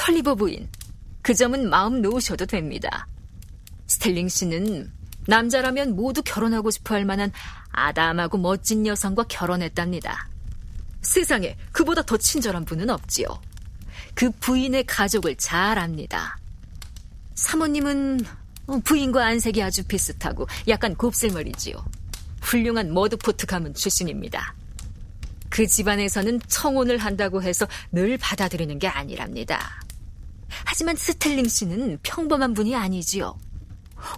털리버 부인, 그 점은 마음 놓으셔도 됩니다. 스텔링 씨는 남자라면 모두 결혼하고 싶어 할 만한 아담하고 멋진 여성과 결혼했답니다. 세상에 그보다 더 친절한 분은 없지요. 그 부인의 가족을 잘 압니다. 사모님은 부인과 안색이 아주 비슷하고 약간 곱슬머리지요. 훌륭한 머드포트 가문 출신입니다. 그 집안에서는 청혼을 한다고 해서 늘 받아들이는 게 아니랍니다. 하지만 스텔링 씨는 평범한 분이 아니지요.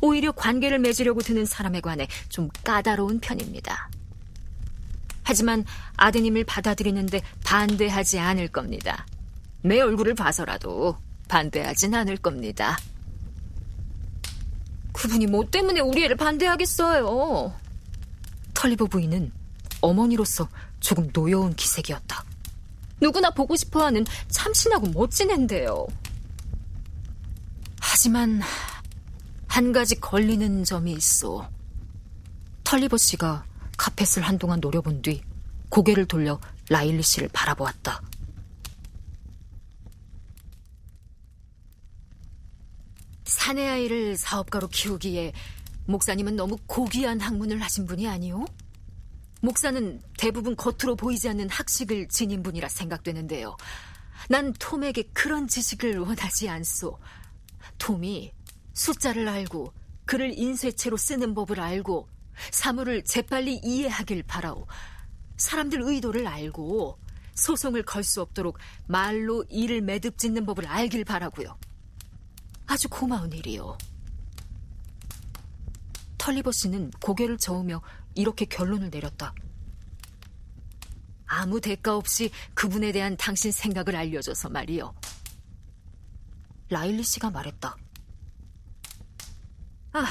오히려 관계를 맺으려고 드는 사람에 관해 좀 까다로운 편입니다. 하지만 아드님을 받아들이는데 반대하지 않을 겁니다. 내 얼굴을 봐서라도 반대하진 않을 겁니다. 그분이 뭐 때문에 우리 애를 반대하겠어요? 털리버 부인은 어머니로서 조금 노여운 기색이었다. 누구나 보고 싶어하는 참신하고 멋진 앤데요. 하지만 한 가지 걸리는 점이 있어. 털리버 씨가 카펫을 한동안 노려본 뒤 고개를 돌려 라일리 씨를 바라보았다. 사내 아이를 사업가로 키우기에 목사님은 너무 고귀한 학문을 하신 분이 아니오? 목사는 대부분 겉으로 보이지 않는 학식을 지닌 분이라 생각되는데요. 난 톰에게 그런 지식을 원하지 않소. 톰이 숫자를 알고 글을 인쇄체로 쓰는 법을 알고 사물을 재빨리 이해하길 바라오. 사람들 의도를 알고 소송을 걸 수 없도록 말로 일을 매듭 짓는 법을 알길 바라고요. 아주 고마운 일이요. 털리버 씨는 고개를 저으며 이렇게 결론을 내렸다. 아무 대가 없이 그분에 대한 당신 생각을 알려줘서 말이요. 라일리 씨가 말했다. 아,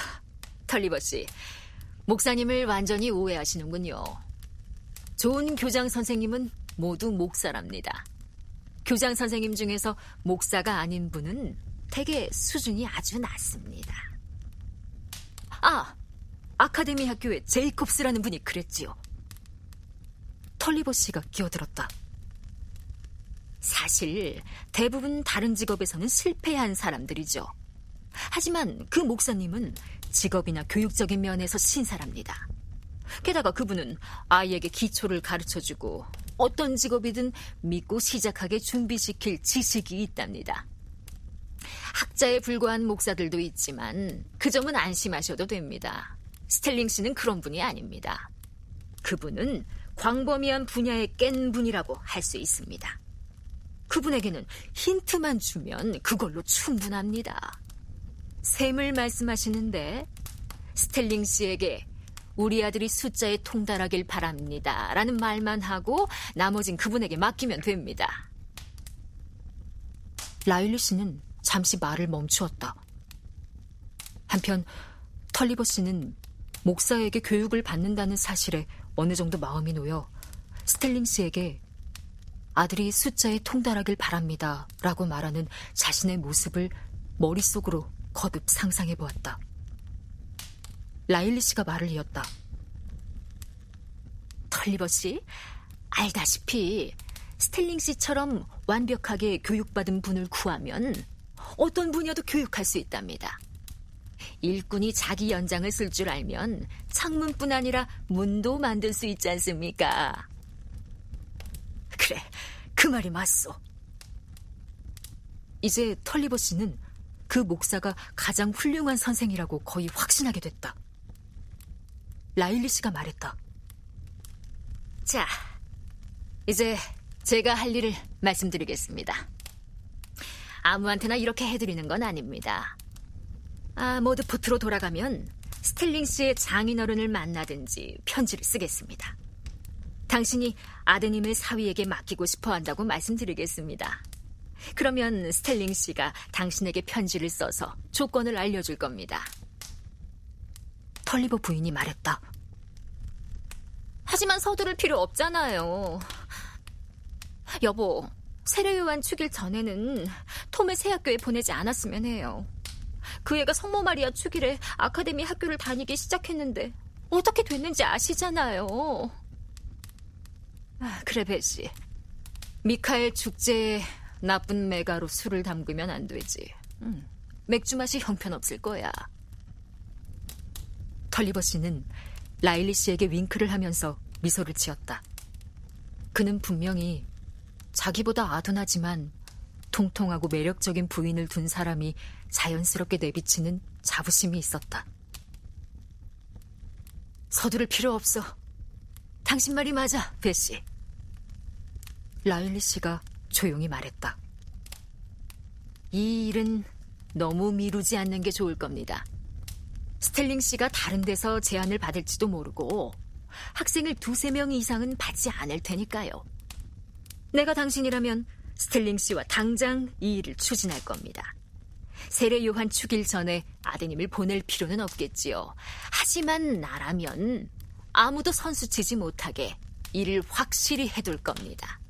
털리버 씨. 목사님을 완전히 오해하시는군요. 좋은 교장 선생님은 모두 목사랍니다. 교장 선생님 중에서 목사가 아닌 분은 대개 수준이 아주 낮습니다. 아, 아카데미 학교의 제이콥스라는 분이 그랬지요. 털리버 씨가 끼어들었다. 사실 대부분 다른 직업에서는 실패한 사람들이죠. 하지만 그 목사님은 직업이나 교육적인 면에서 신사랍니다. 게다가 그분은 아이에게 기초를 가르쳐주고 어떤 직업이든 믿고 시작하게 준비시킬 지식이 있답니다. 학자에 불과한 목사들도 있지만 그 점은 안심하셔도 됩니다. 스텔링 씨는 그런 분이 아닙니다. 그분은 광범위한 분야에 깬 분이라고 할 수 있습니다. 그분에게는 힌트만 주면 그걸로 충분합니다. 셈을 말씀하시는데 스텔링 씨에게 우리 아들이 숫자에 통달하길 바랍니다. 라는 말만 하고 나머진 그분에게 맡기면 됩니다. 라일리 씨는 잠시 말을 멈추었다. 한편 털리버 씨는 목사에게 교육을 받는다는 사실에 어느 정도 마음이 놓여 스텔링 씨에게 아들이 숫자에 통달하길 바랍니다. 라고 말하는 자신의 모습을 머릿속으로 거듭 상상해 보았다. 라일리 씨가 말을 이었다. 털리버 씨, 알다시피 스텔링 씨처럼 완벽하게 교육받은 분을 구하면 어떤 분야도 교육할 수 있답니다. 일꾼이 자기 연장을 쓸 줄 알면 창문뿐 아니라 문도 만들 수 있지 않습니까? 그래, 그 말이 맞소. 이제 털리버 씨는 그 목사가 가장 훌륭한 선생이라고 거의 확신하게 됐다. 라일리 씨가 말했다. 자, 이제 제가 할 일을 말씀드리겠습니다. 아무한테나 이렇게 해드리는 건 아닙니다. 아, 모두 보트로 돌아가면 스텔링 씨의 장인어른을 만나든지 편지를 쓰겠습니다. 당신이 아드님의 사위에게 맡기고 싶어 한다고 말씀드리겠습니다. 그러면 스텔링 씨가 당신에게 편지를 써서 조건을 알려줄 겁니다. 털리버 부인이 말했다. 하지만 서두를 필요 없잖아요. 여보, 세례요한 축일 전에는 톰의 새 학교에 보내지 않았으면 해요. 그 애가 성모 마리아 축일에 아카데미 학교를 다니기 시작했는데 어떻게 됐는지 아시잖아요. 아, 그래, 베시. 미카엘 축제에 나쁜 메가로 술을 담그면 안 되지. 음, 맥주 맛이 형편없을 거야. 털리버 씨는 라일리 씨에게 윙크를 하면서 미소를 지었다. 그는 분명히 자기보다 아둔하지만 통통하고 매력적인 부인을 둔 사람이 자연스럽게 내비치는 자부심이 있었다. 서두를 필요 없어. 당신 말이 맞아, 베시. 라일리 씨가 조용히 말했다. 이 일은 너무 미루지 않는 게 좋을 겁니다. 스텔링 씨가 다른 데서 제안을 받을지도 모르고 학생을 두세 명 이상은 받지 않을 테니까요. 내가 당신이라면 스텔링 씨와 당장 이 일을 추진할 겁니다. 세례 요한 축일 전에 아드님을 보낼 필요는 없겠지요. 하지만 나라면 아무도 선수치지 못하게 일을 확실히 해둘 겁니다.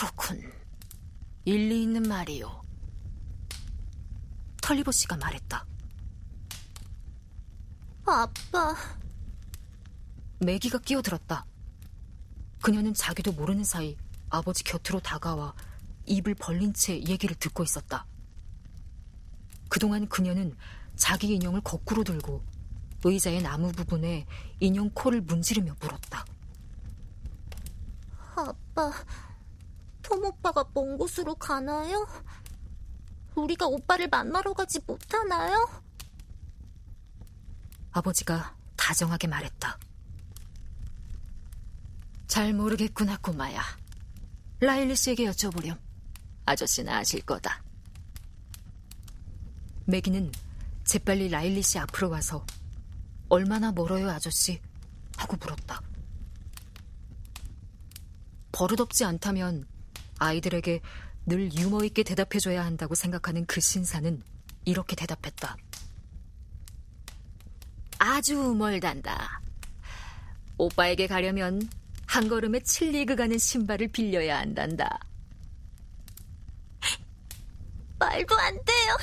그렇군. 일리 있는 말이요. 털리버 씨가 말했다. 아빠. 매기가 끼어들었다. 그녀는 자기도 모르는 사이 아버지 곁으로 다가와 입을 벌린 채 얘기를 듣고 있었다. 그동안 그녀는 자기 인형을 거꾸로 들고 의자의 나무 부분에 인형 코를 문지르며 물었다. 아빠, 톰 오빠가 먼 곳으로 가나요? 우리가 오빠를 만나러 가지 못하나요? 아버지가 다정하게 말했다. 잘 모르겠구나, 꼬마야. 라일리 씨에게 여쭤보렴. 아저씨는 아실 거다. 매기는 재빨리 라일리 씨 앞으로 와서 얼마나 멀어요, 아저씨? 하고 물었다. 버릇없지 않다면 아이들에게 늘 유머 있게 대답해줘야 한다고 생각하는 그 신사는 이렇게 대답했다. 아주 멀단다. 오빠에게 가려면 한 걸음에 칠리그 가는 신발을 빌려야 한단다. 말도 안 돼요.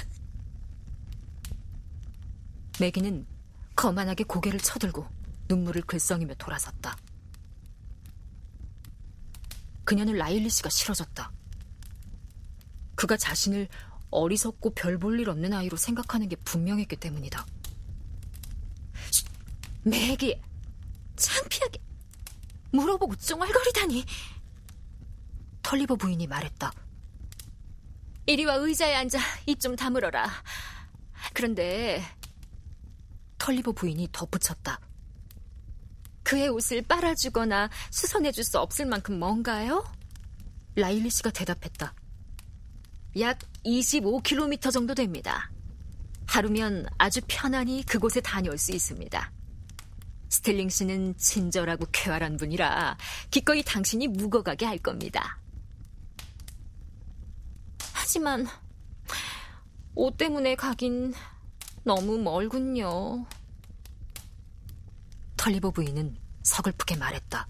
매기는 거만하게 고개를 쳐들고 눈물을 글썽이며 돌아섰다. 그녀는 라일리 씨가 싫어졌다. 그가 자신을 어리석고 별 볼 일 없는 아이로 생각하는 게 분명했기 때문이다. 매기, 창피하게 물어보고 쫑알거리다니. 털리버 부인이 말했다. 이리 와 의자에 앉아 입 좀 다물어라. 그런데 털리버 부인이 덧붙였다. 그의 옷을 빨아주거나 수선해줄 수 없을 만큼 뭔가요? 라일리 씨가 대답했다. 약 25km 정도 됩니다. 하루면 아주 편안히 그곳에 다녀올 수 있습니다. 스텔링 씨는 친절하고 쾌활한 분이라 기꺼이 당신이 묵어가게 할 겁니다. 하지만 옷 때문에 가긴 너무 멀군요. 털리버 부인은 서글프게 말했다.